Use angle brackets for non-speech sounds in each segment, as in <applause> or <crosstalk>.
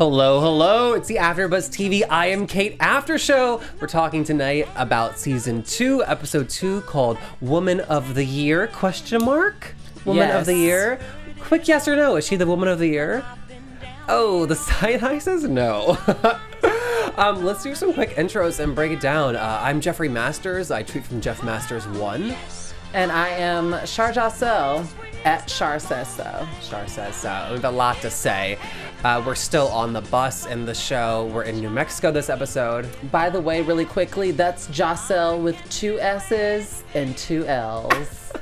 Hello, hello. It's the AfterBuzz TV. I Am Cait After Show. We're talking tonight about season two, episode two, called "Woman of the Year?" Question mark. Woman of the Year. Quick yes or no. Is she the Woman of the Year? Oh, the <laughs> side eye says no. <laughs> um, let's do some quick intros and break it down. Uh, I'm Jeffrey Masters. I tweet from Jeff Masters one. And I am Char Jossel at Char Says So. Char says so. We have a lot to say. Uh, we're still on the bus in the show. We're in New Mexico this episode. By the way, really quickly, that's Jossel with two S's and two L's.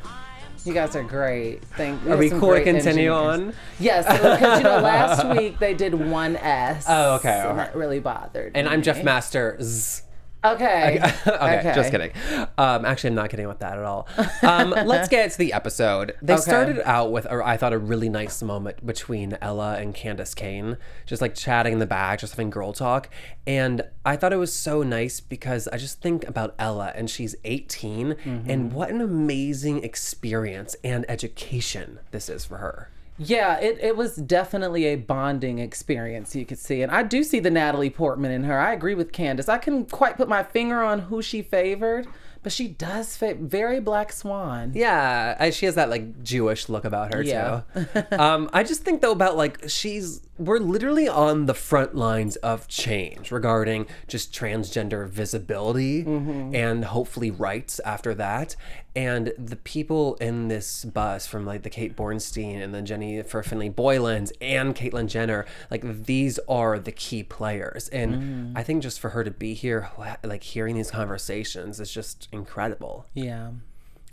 You guys are great. Thank you. Are we cool to continue engineers. on? Yes, because you know <laughs> last week they did one S. Oh, okay, So okay. that really bothered. And I'm. Jeff Masters. Okay. <laughs> okay, just kidding. Um, actually, I'm not kidding with that at all. Um, <laughs> let's get to the episode. They Okay. started out with, a, I thought, a really nice moment between Ella and Candis Cayne, just like chatting in the back, just having girl talk. And I thought it was so nice because I just think about Ella and she's 18, Mm-hmm. and what an amazing experience and education this is for her. Yeah, it, it was definitely a bonding experience you could see. And I do see the Natalie Portman in her. I agree with Candis. I couldn't quite put my finger on who she favored, but she does fit very Black Swan. Yeah, I, she has that like Jewish look about her Yeah. too. um, I just think though about like she's we're literally on the front lines of change regarding just transgender visibility Mm-hmm. and hopefully rights after that. And the people in this bus from like the Kate Bornstein and then Jennifer Finney Boylans and Caitlyn Jenner, like these are the key players. And Mm-hmm. I think just for her to be here, like hearing these conversations is just incredible. Yeah.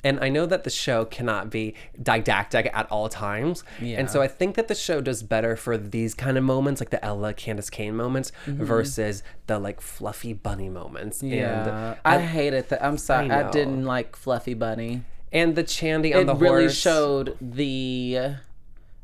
And I know that the show cannot be didactic at all times. Yeah. And so I think that the show does better for these kind of moments, like the Ella Candis Cayne moments, Mm-hmm. versus the like fluffy bunny moments. Yeah. And I hated that. I'm sorry. I I, didn't like Fluffy Bunny. and the Chandi on It the really horse. showed the.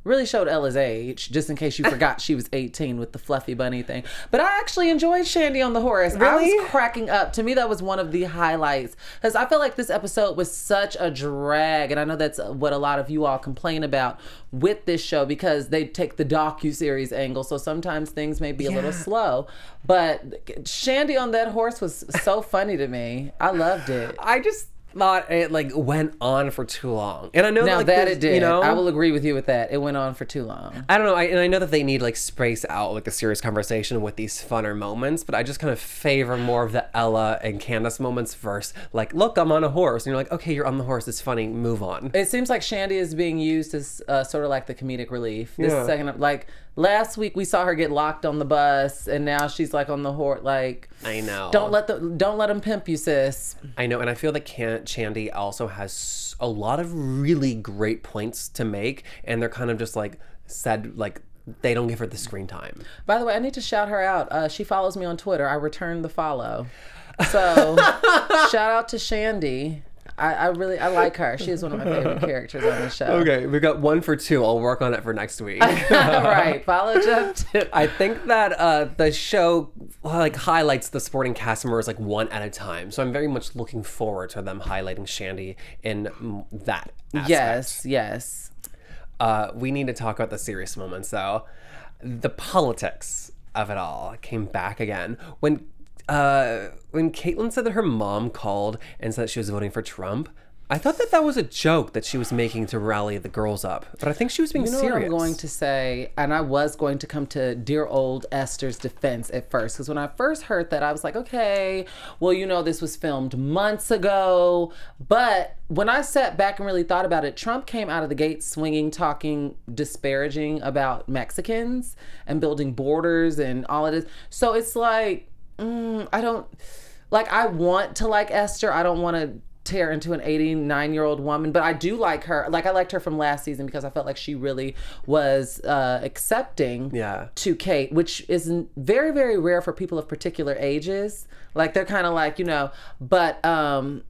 Really showed Ella's age, just in case you forgot she was 18 with the fluffy bunny thing. But I actually enjoyed Chandi on the horse. I was cracking up. To me, that was one of the highlights because I feel like this episode was such a drag, and I know that's what a lot of you all complain about with this show because they take the docu series angle, so sometimes things may be a little slow. But Chandi on that horse was so funny to me. I loved it. I just thought it like went on for too long. And I know Now like, that it did, you know, I will agree with you with that. It went on for too long. I don't know, I, and I know that they need like space out like a serious conversation with these funner moments, but I just kind of favor more of the Ella and Candis moments versus like, look, I'm on a horse, and you're like, okay, you're on the horse, it's funny, move on. It seems like Chandi is being used as uh, sort of like the comedic relief. This Yeah. second, like last week, we saw her get locked on the bus, and now she's like on the horse. Like, I know. don't let the don't let them pimp you, sis. I know, and I feel that Can- Chandi also has a lot of really great points to make, and they're kind of just like said like they don't give her the screen time. By the way, I need to shout her out. Uh, she follows me on Twitter. I returned the follow. So <laughs> shout out to Chandi. I, I really I like her. She is one of my favorite <laughs> characters on the show. Okay, we got one for two. I'll work on it for next <laughs> week. right. Follow Jeff too. I think that uh, the show like highlights the supporting cast members like one at a time. So I'm very much looking forward to them highlighting Chandi in that. Aspect. Yes, yes. Uh, we need to talk about the serious moments though. The politics of it all came back again when uh, when Caitlyn said that her mom called and said she was voting for Trump. I thought that that was a joke that she was making to rally the girls up, but I think she was being You know serious. what I'm going to say, and I was going to come to dear old Esther's defense at first, because when I first heard that, I was like, okay, well, you know, this was filmed months ago. But when I sat back and really thought about it, Trump came out of the gate swinging, talking disparaging about Mexicans and building borders and all of this. So it's like, mm, I don't like. I want to like Esther. I don't want to tear into an 89 year old woman but i do like her like i liked her from last season because i felt like she really was uh accepting Yeah. to kate which is very very rare for people of particular ages like they're kind of like you know but um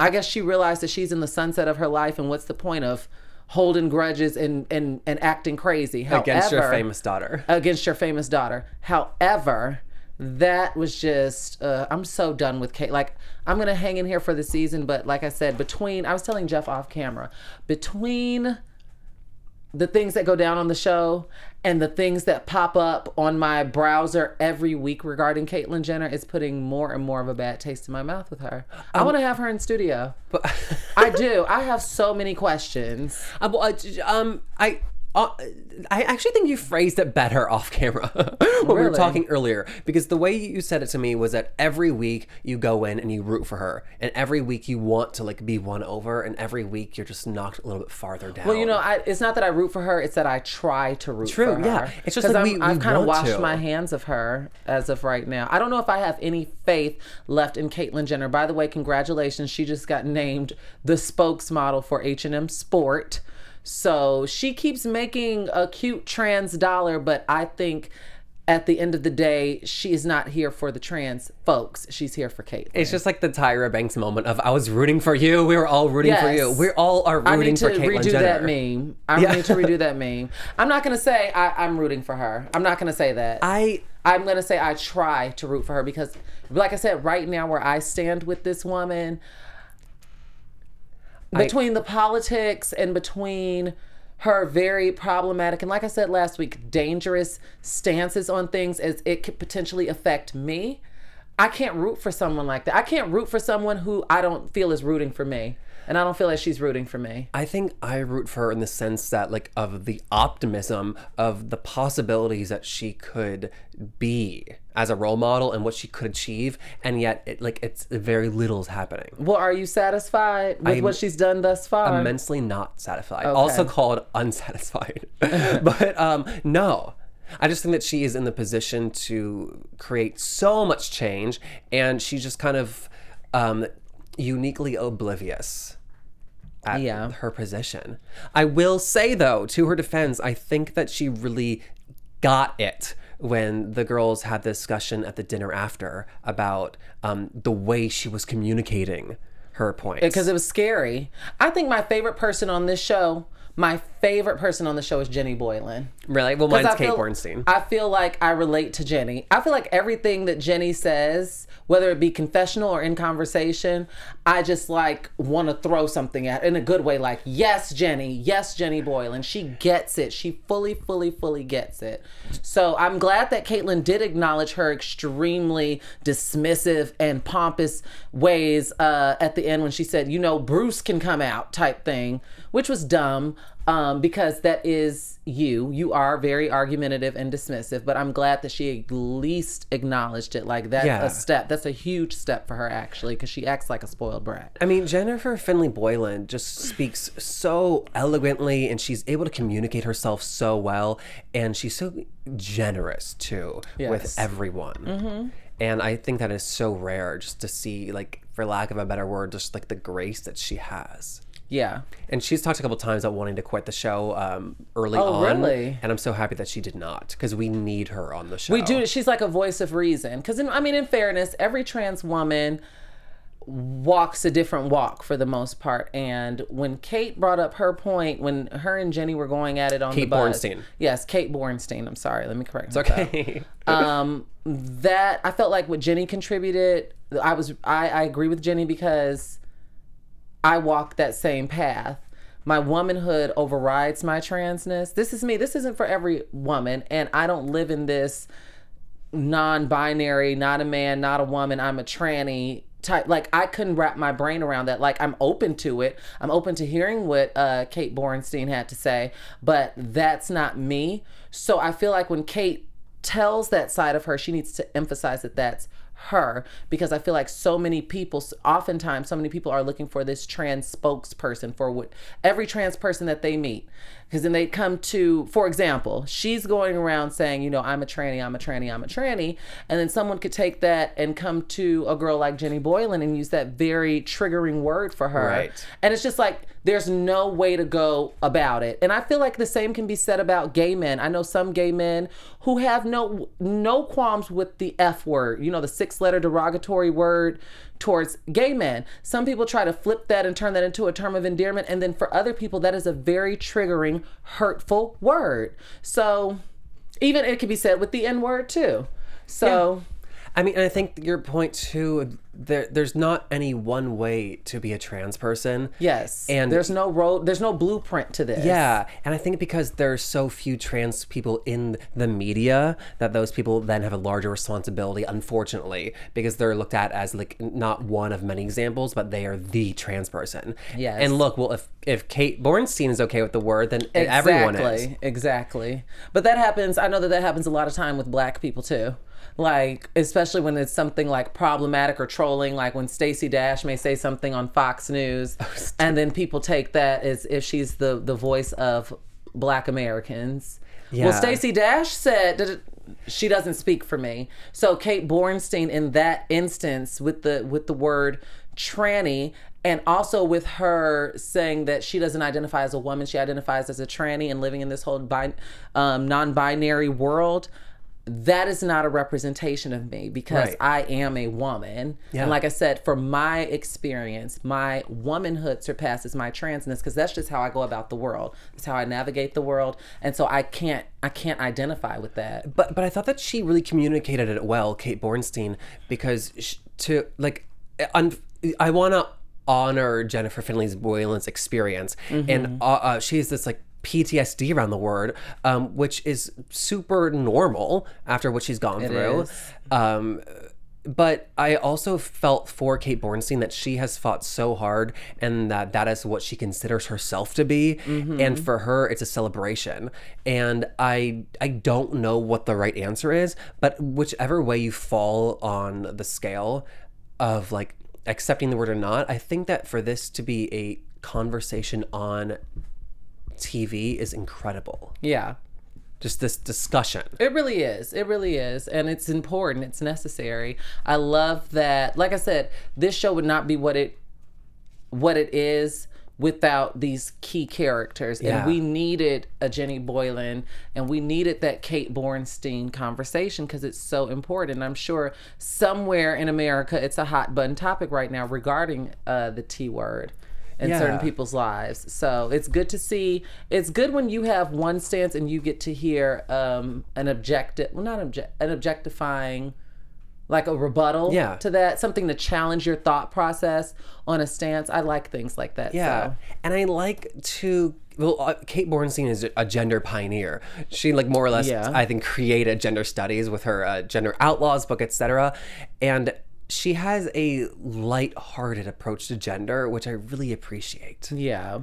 i guess she realized that she's in the sunset of her life and what's the point of holding grudges and and, and acting crazy against your famous daughter. against your famous daughter. However, that was just uh, I'm so done with Cait. Like I'm gonna hang in here for the season, but like I said, between I was telling Jeff off camera, between the things that go down on the show and the things that pop up on my browser every week regarding Caitlyn Jenner is putting more and more of a bad taste in my mouth with her. I want to have her in studio. But I do. I have so many questions. <laughs> Uh, um, I. Uh, I actually think you phrased it better <laughs> off camera <laughs> when we were talking earlier because the way you said it to me was that every week you go in and you root for her and every week you want to like be won over and every week you're just knocked a little bit farther down. Well, you know, I, it's not that I root for her; it's that I try to root True, for her. True, yeah. It's just like we- I've kind of washed to. my hands of her as of right now. I don't know if I have any faith left in Caitlyn Jenner. By the way, congratulations! She just got named the spokesmodel for H and M Sport. So she keeps making a cute trans dollar, but I think. At the end of the day, she is not here for the trans folks. She's here for Cait. It's just like the Tyra Banks moment of I was rooting for you. We were all rooting for you. We all are rooting for Cait. I need to for Caitlyn redo Jenner. that meme. I Yeah. need to redo that <laughs> meme. I'm not gonna say I, I'm rooting for her. I'm not gonna say that. I I'm gonna say I try to root for her because, like I said, right now where I stand with this woman, between the politics and between her very problematic and, like I said last week, dangerous stances on things as it could potentially affect me. I can't root for someone like that. I can't root for someone who I don't feel is rooting for me, and I don't feel like she's rooting for me. I think I root for her in the sense that like of the optimism of the possibilities that she could be as a role model and what she could achieve, and yet it like it's very little is happening. Well, are you satisfied with I'm what she's done thus far? Immensely not satisfied. Also called <laughs> unsatisfied. <laughs> but um no. I just think that she is in the position to create so much change and she's just kind of um uniquely oblivious at Yeah. her position. I will say though, to her defense, I think that she really got it when the girls had the discussion at the dinner after about um, the way she was communicating her points. because it was scary. I think my favorite person on this show, my favorite person on the show is Jenny Boylan. Really, Well, mine's I Kate feel- Bornstein. I feel like I relate to Jenny. I feel like everything that Jenny says, whether it be confessional or in conversation, I just like want to throw something at in a good way. Like, yes, Jenny, yes, Jenny Boylan. She gets it. She fully, fully, fully gets it. So I'm glad that Caitlyn did acknowledge her extremely dismissive and pompous ways uh, at the end when she said, you know, Bruce can come out type thing, which was dumb um, because that is you. You are very argumentative and dismissive, but I'm glad that she at least acknowledged it. Like that's Yeah. a step. That's a huge step for her actually, because she acts like a spoiled brat. I mean, Jennifer Finney Boylan just speaks so elegantly and she's able to communicate herself so well. And she's so generous too with Yes. everyone. And I think that is so rare just to see, like, for lack of a better word, just like the grace that she has. Yeah. And she's talked a couple times about wanting to quit the show um, early Oh, on. really? And I'm so happy that she did not because we need her on the show. We do. She's like a voice of reason. Because I mean, in fairness, every trans woman walks a different walk for the most part. And when Kate brought up her point, when her and Jenny were going at it on Kate the bus, Bornstein. yes, Kate Bornstein. I'm sorry. Let me correct. It's okay. <laughs> um that i felt like what jenny contributed i was i i agree with jenny because i walk that same path my womanhood overrides my transness this is me this isn't for every woman and i don't live in this non-binary not a man not a woman i'm a tranny type like I couldn't wrap my brain around that. Like I'm open to it. I'm open to hearing what uh, Kate Bornstein had to say, but that's not me. So I feel like when Kate tells that side of her, she needs to emphasize that that's her because I feel like so many people, oftentimes, so many people are looking for this trans spokesperson for what every trans person that they meet. Because then they come to, for example, she's going around saying, you know, I'm a tranny, I'm a tranny, I'm a tranny. And then someone could take that and come to a girl like Jenny Boylan and use that very triggering word for her. Right. And it's just like, there's no way to go about it. And I feel like the same can be said about gay men. I know some gay men who have no no qualms with the F word, you know, the six letter derogatory word towards gay men. Some people try to flip that and turn that into a term of endearment. And then for other people, that is a very triggering, hurtful word. So even it could be said with the N word too. So I mean, and I think your point too. There, there's not any one way to be a trans person. yes. and there's no road there's no blueprint to this. Yeah, and I think because there are so few trans people in the media that those people then have a larger responsibility, unfortunately, because they're looked at as like not one of many examples, but they are the trans person. Yes. And look, well, if if Kate Bornstein is okay with the word, then everyone is. Exactly, exactly. But that happens. I know that that happens a lot of time with black people too. Like, especially when it's something like problematic or trolling, like when Stacey Dash may say something on Fox News, <laughs> Oh, and then people take that as if she's the the voice of Black Americans. Yeah. Well, Stacey Dash said that she doesn't speak for me. So Kate Bornstein, in that instance, with the with the word tranny, and also with her saying that she doesn't identify as a woman, she identifies as a tranny, and living in this whole bi- um, non-binary world. That is not a representation of me because Right. I am a woman. Yeah. And like I said, for my experience, my womanhood surpasses my transness because that's just how I go about the world. That's how I navigate the world. And so I can't I can't identify with that. But but I thought that she really communicated it well, Kate Bornstein, because sh to like, un- I want to honor Jennifer Finney's Boylan's experience, and uh, uh, she has this like PTSD around the word, um, which is super normal after what she's gone through. Um, but I also felt for Kate Bornstein that she has fought so hard and that that is what she considers herself to be. And for her it's a celebration. And I I don't know what the right answer is but whichever way you fall on the scale of like accepting the word or not I think that for this to be a conversation on TV is incredible Yeah. just this discussion It really is. It really is. And it's important. It's necessary. I love that like I said, this show would not be what it what it is without these key characters. Yeah. And we needed a Jenny Boylan and we needed that Kate Bornstein conversation because it's so important. I'm sure somewhere in America it's a hot button topic right now regarding uh, the T word in Yeah. certain people's lives. So it's good to see. It's good when you have one stance and you get to hear um, an objective, well, not object, an objectifying, like a rebuttal Yeah. to that, something to challenge your thought process on a stance. I like things like that. Yeah, So. and I like to. Well, uh, Kate Bornstein is a gender pioneer. She like more or less, Yeah. I think, created gender studies with her uh, Gender Outlaws book, etc. And she has a light-hearted approach to gender, which I really appreciate. Yeah.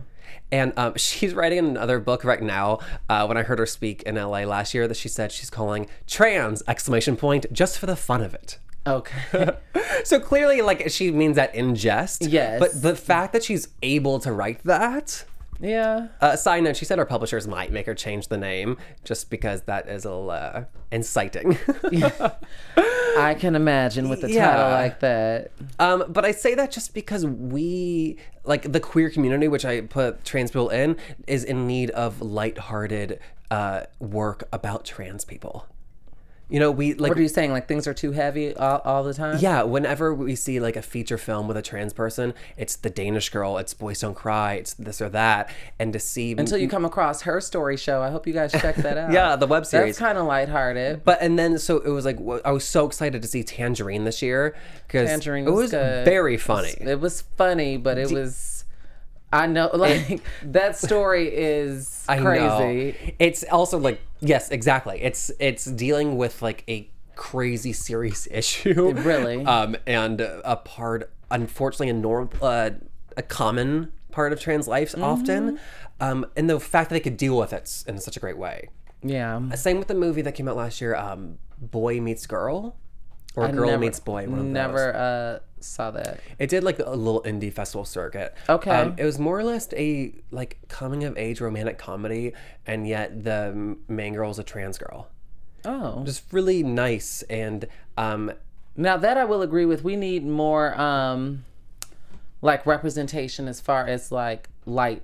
And um, <laughs> she's writing another book right now. Uh, when I heard her speak in LA last year, that she said she's calling trans exclamation point just for the fun of it. Okay. <laughs> So clearly, like she means that in jest. Yes. But the fact that she's able to write that. Yeah. Uh, side note: She said her publishers might make her change the name just because that is a little uh, inciting. <laughs> I can imagine with a Yeah. title like that. um, but I say that just because we, like the queer community, which I put trans people in, is in need of lighthearted uh, work about trans people. You know, we like What are you saying? Like things are too heavy all, all the time? Yeah, whenever we see like a feature film with a trans person, it's the Danish girl, it's Boys Don't Cry, it's this or that, and to see Until you come across her story show. I hope you guys check that <laughs> out. yeah the web series. That's kind of lighthearted. but and then so it was like I was so excited to see Tangerine this year because Tangerine was, it was was good. very funny. It was funny, but it was. I know, <laughs> like that story is I crazy. know. It's also like yes, exactly. It's it's dealing with like a crazy serious <laughs> issue. Really? Um, and a part, unfortunately, a norm, uh, a common part of trans lives often. Um, and the fact that they could deal with it in such a great way. Yeah. Same with the movie that came out last year, um, Boy Meets Girl, or Girl never- Meets Boy. One of. Never uh, saw that. It did like a little indie festival circuit. Okay. Um, it was more or less a like coming of age romantic comedy, and yet the main girl is a trans girl. Oh. Just really nice and um, Now that I will agree with, we need more um like representation as far as like light.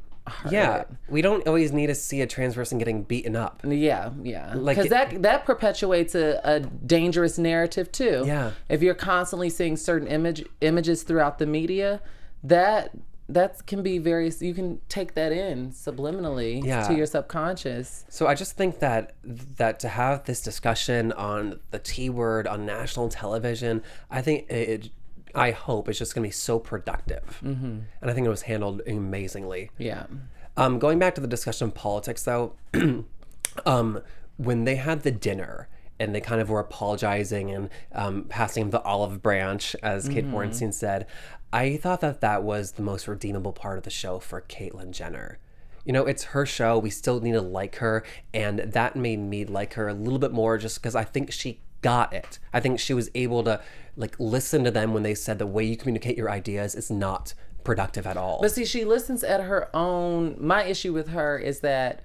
Yeah. We don't always need to see a trans person getting beaten up. Yeah, yeah. Like Because that that perpetuates a, a dangerous narrative too. Yeah. If you're constantly seeing certain image images throughout the media, that that can be very. You can take that in subliminally Yeah. to your subconscious. So I just think that that to have this discussion on the T word on national television, I think it. I hope it's just going to be so productive, mm-hmm. and I think it was handled amazingly. Yeah. Um, going back to the discussion of politics, though, <clears throat> um, when they had the dinner and they kind of were apologizing and um, passing the olive branch, as Kate Bornstein said, I thought that that was the most redeemable part of the show for Caitlyn Jenner. You know, it's her show. We still need to like her, and that made me like her a little bit more, just because I think she got it. I think she was able to like listen to them when they said the way you communicate your ideas is not productive at all. But see, she listens at her own. My issue with her is that,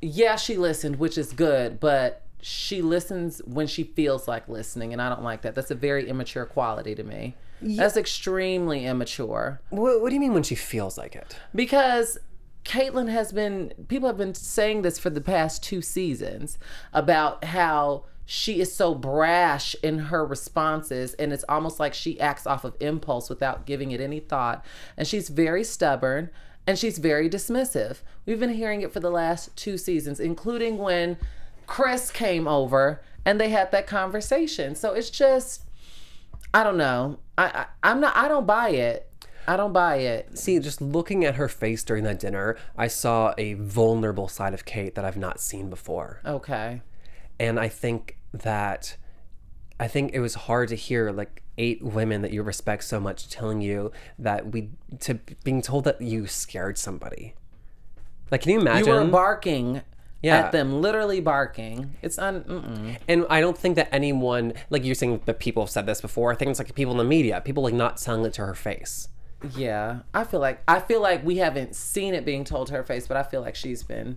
yeah, she listened, which is good, but she listens when she feels like listening, and I don't like that. That's a very immature quality to me. That's extremely immature what, what do you mean when she feels like it? because Caitlyn has been, people have been saying this for the past two seasons about how she is so brash in her responses and it's almost like she acts off of impulse without giving it any thought. And she's very stubborn and she's very dismissive. We've been hearing it for the last two seasons, including when Chris came over and they had that conversation. So it's just, I don't know. I, I I'm not. I don't buy it. I don't buy it. See, just looking at her face during that dinner, I saw a vulnerable side of Cait that I've not seen before. Okay. And I think that I think it was hard to hear like eight women that you respect so much telling you that we to being told that you scared somebody. Like, can you imagine? You were barking Yeah. at them, literally barking. It's un. Mm-mm. and I don't think that anyone, like you're saying, that people have said this before. I think it's like people in the media, people like not telling it to her face. Yeah, I feel like I feel like we haven't seen it being told to her face, but I feel like she's been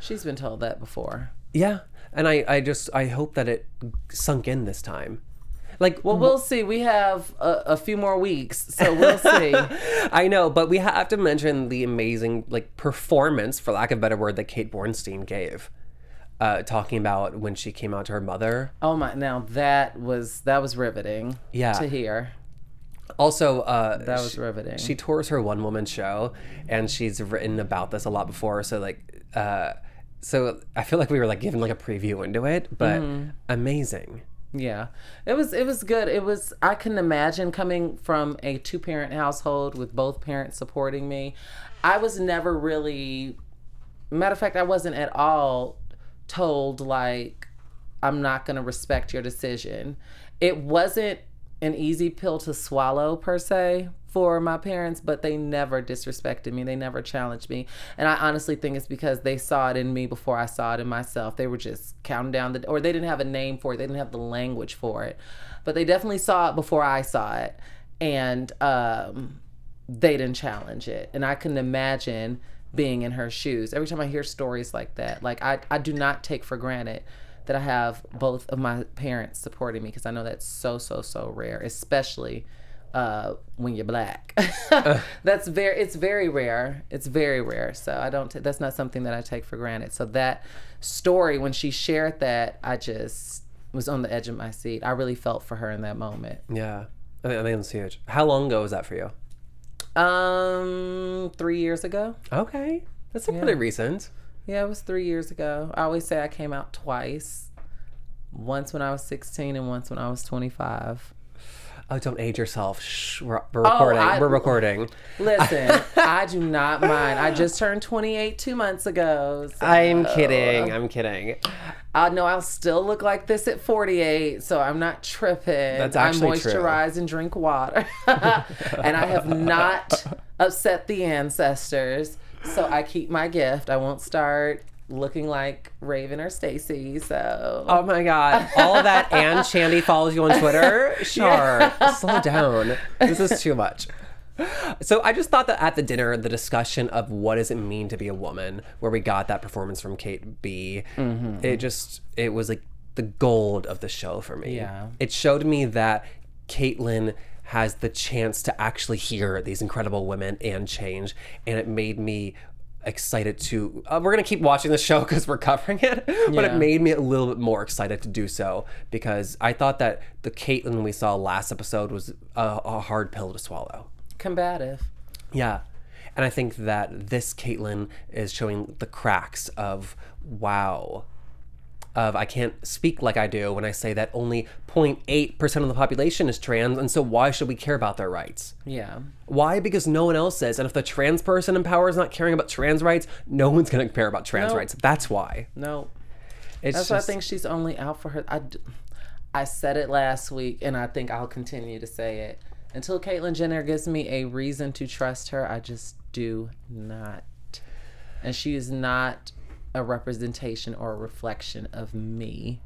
she's been told that before. Yeah, and I, I just, I hope that it sunk in this time. Like, Well, we'll see. We have a, a few more weeks, so we'll <laughs> see. I know, but we have to mention the amazing like performance, for lack of a better word, that Kate Bornstein gave, uh, talking about when she came out to her mother. oh my! Now that was that was riveting. Yeah. To hear. Also, uh, That was she, riveting. She tours her one woman show, and she's written about this a lot before. So like, uh, so I feel like we were like given like a preview into it, but Mm-hmm. amazing. Yeah, it was it was good. It was I can imagine coming from a two parent household with both parents supporting me. I was never really matter of fact, I wasn't at all told like I'm not going to respect your decision. It wasn't an easy pill to swallow per se for my parents, but they never disrespected me. They never challenged me. And I honestly think it's because they saw it in me before I saw it in myself. They were just counting down the, or they didn't have a name for it. They didn't have the language for it. But they definitely saw it before I saw it. And um, they didn't challenge it. And I can imagine being in her shoes. Every time I hear stories like that, like I, I do not take for granted that I have both of my parents supporting me because I know that's so, so, so rare, especially uh, when you're black. <laughs> that's very, it's very rare. It's very rare. So I don't, t- that's not something that I take for granted. So that story, when she shared that, I just was on the edge of my seat. I really felt for her in that moment. Yeah, I think, I think that's huge. How long ago was that for you? Um, three years ago. Okay, that's a pretty recent. Yeah, it was three years ago. I always say I came out twice. Once when I was 16 and once when I was 25. Oh, don't age yourself. Shh, we're, we're oh, recording. I- we're recording. Listen, <laughs> I do not mind. I just turned 28 two months ago. so I'm kidding. I'm kidding. I know I'll still look like this at 48, so I'm not tripping. That's I actually true. moisturize and drink water. <laughs> and I have not upset the ancestors, so I keep my gift. I won't start looking like Raven or Stacey, so Oh my god. All that and Chandi follows you on Twitter? <laughs> Sure. Slow down. This is too much. So I just thought that at the dinner, the discussion of what does it mean to be a woman, where we got that performance from Kate B, mm-hmm. it just it was like the gold of the show for me. Yeah. It showed me that Caitlyn has the chance to actually hear these incredible women and change, and it made me excited to uh, we're gonna keep watching the show <laughs> because we're covering it but it made me a little bit more excited to do so because i thought that the caitlyn we saw last episode was a, a hard pill to swallow combative. yeah. And I think that this Caitlyn is showing the cracks of wow. Of I can't speak like I do when I say that only 0.8% of the population is trans, and so why should we care about their rights? Yeah. Why? Because no one else is. And if the trans person in power is not caring about trans rights, no one's going to care about trans No. rights. That's why. No. It's That's why I think she's only out for her. I, d- I said it last week, and I think I'll continue to say it. Until Caitlyn Jenner gives me a reason to trust her, I just do not. And she is not a representation or a reflection of me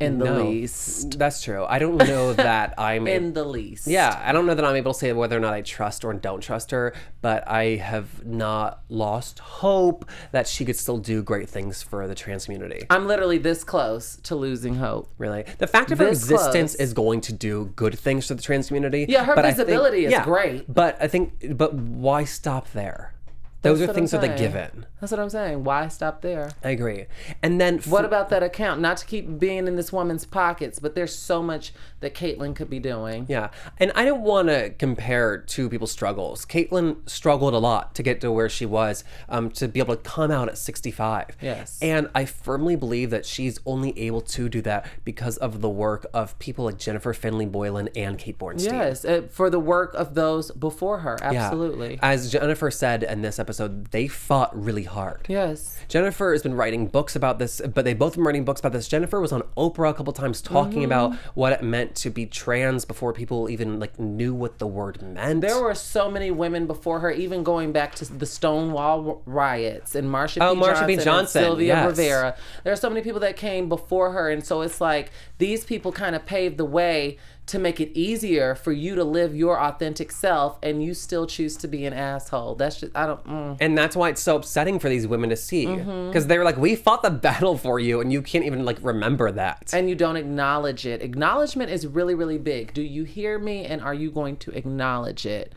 in the No, least. That's true. I don't know that <laughs> I'm In the least. Yeah, I don't know that I'm able to say whether or not I trust or don't trust her, but I have not lost hope that she could still do great things for the trans community. I'm literally this close to losing hope. Really, the fact of her This existence close. is going to do good things for the trans community. Yeah, her I think- visibility is great. But I think, but why stop there? Those That's are things that are given. That's what I'm saying. Why stop there? I agree. And then What about that account? Not to keep being in this woman's pockets, but there's so much that Caitlyn could be doing. Yeah. And I don't want to compare two people's struggles. Caitlyn struggled a lot to get to where she was, um, to be able to come out at 65. Yes. And I firmly believe that she's only able to do that because of the work of people like Jennifer Finney Boylan and Kate Bornstein. Yes, uh, for the work of those before her. Yeah. Absolutely. As Jennifer said in this episode, they fought really hard. yes. Jennifer has been writing books about this, but they both been writing books about this. Jennifer was on Oprah a couple times talking Mm-hmm. about what it meant to be trans before people even like knew what the word meant. There were so many women before her, even going back to the Stonewall riots and Marsha P. Oh, Marsha Johnson, and Johnson, Sylvia yes. Rivera. There are so many people that came before her, and so it's like these people kind of paved the way to make it easier for you to live your authentic self, and you still choose to be an asshole. That's just I don't. Mm. And that's why it's so upsetting for these women to see. Because Mm-hmm. they're like, we fought the <laughs> battle for you, and you can't even like remember that. and you don't acknowledge it. Acknowledgement is really, really big. Do you hear me? And are you going to acknowledge it?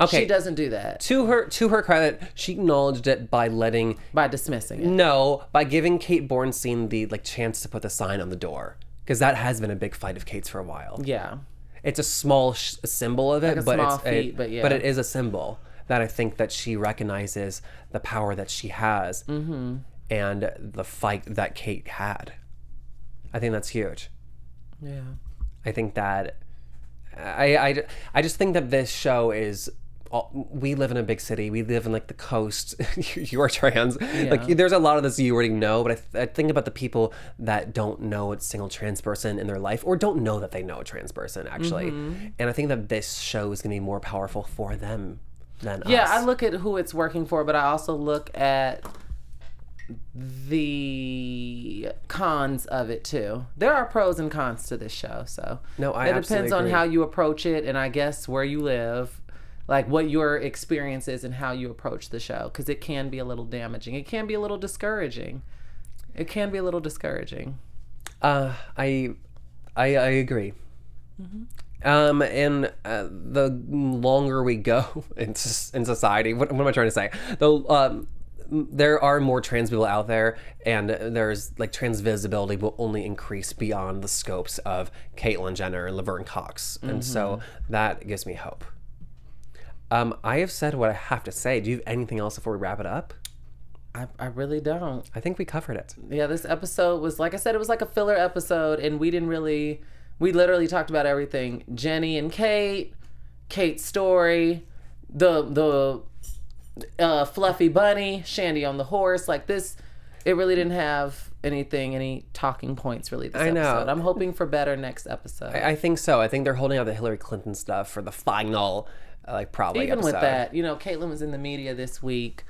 Okay. She doesn't do that to her to her credit, she acknowledged it by letting by dismissing it. no, by giving Kate Bornstein the like chance to put the sign on the door. Because that has been a big fight of Kate's for a while. Yeah. It's a small sh- symbol of it, a but it's feat, a, but yeah. but it is a symbol that I think that she recognizes the power that she has Mm-hmm. and the fight that Kate had. I think that's huge. Yeah. I think that I, I, I just think that this show is all- we live in a big city. We live in like the coast. <laughs> You're trans. Like there's a lot of this you already know, but I, th- I think about the people that don't know a single trans person in their life or don't know that they know a trans person actually. Mm-hmm. And I think that this show is going to be more powerful for them than Yeah, us. I look at who it's working for, but I also look at the cons of it too. There are pros and cons to this show, so No, I it depends on agree. how you approach it, and I guess where you live, like what your experience is and how you approach the show, because it can be a little damaging. It can be a little discouraging. It can be a little discouraging. Uh, I, I, I agree. Um, and uh, the longer we go <laughs> in, in society, what, what am I trying to say? The um, there are more trans people out there, and there's like trans visibility will only increase beyond the scopes of Caitlyn Jenner and Laverne Cox, and so that gives me hope. Um, I have said what I have to say. Do you have anything else before we wrap it up? I, I really don't. I think we covered it. Yeah, this episode was like I said, it was like a filler episode, and we didn't really We literally talked about everything: Jenny and Kate, Kate's story, the the uh, fluffy bunny, Chandi on the horse. Like this, it really didn't have anything, any talking points really. This I know. episode. I'm hoping for better next episode. I think so. I think they're holding out the Hillary Clinton stuff for the final, like probably Even with that, you know, Caitlyn was in the media this week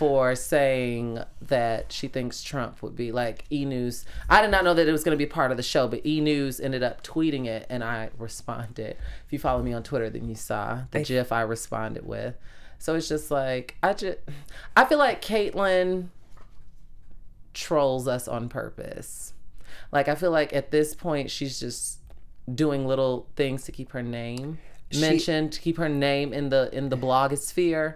for saying that she thinks Trump would be like E News. I did not know that it was going to be part of the show, but E News ended up tweeting it, and I responded. If you follow me on Twitter, then you saw the GIF I responded with. So it's just like I just I feel like Caitlyn trolls us on purpose. Like I feel like at this point she's just doing little things to keep her name mentioned, to keep her name in the in the blogosphere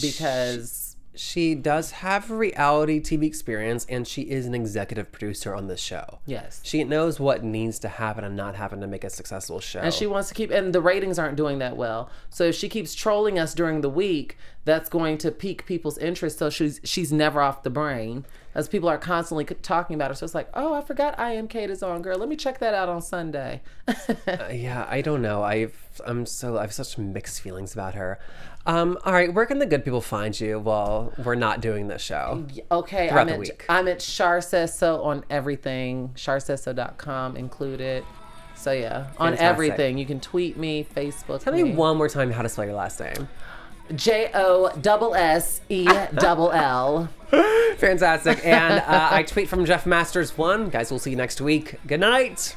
because She does have reality TV experience, and she is an executive producer on this show. yes. She knows what needs to happen and not happen to make a successful show. And she wants to keep, and the ratings aren't doing that well. So if she keeps trolling us during the week, that's going to pique people's interest. So she's she's never off the brain, as people are constantly talking about her. So it's like, oh, I forgot I Am Cait is on, girl. Let me check that out on Sunday. <laughs> Uh, yeah, I don't know. I've I'm so I have such mixed feelings about her. Um, all right, where can the good people find you while we're not doing this show? okay, I'm at week. I'm at Char Says So on everything. CharSaysSo.com included. So yeah, on everything. You can tweet me, Facebook. Tell me one more time how to spell your last name. J O double S E double L. <laughs> Fantastic. And uh, I tweet from Jeff Masters one. Guys, we'll see you next week. Good night.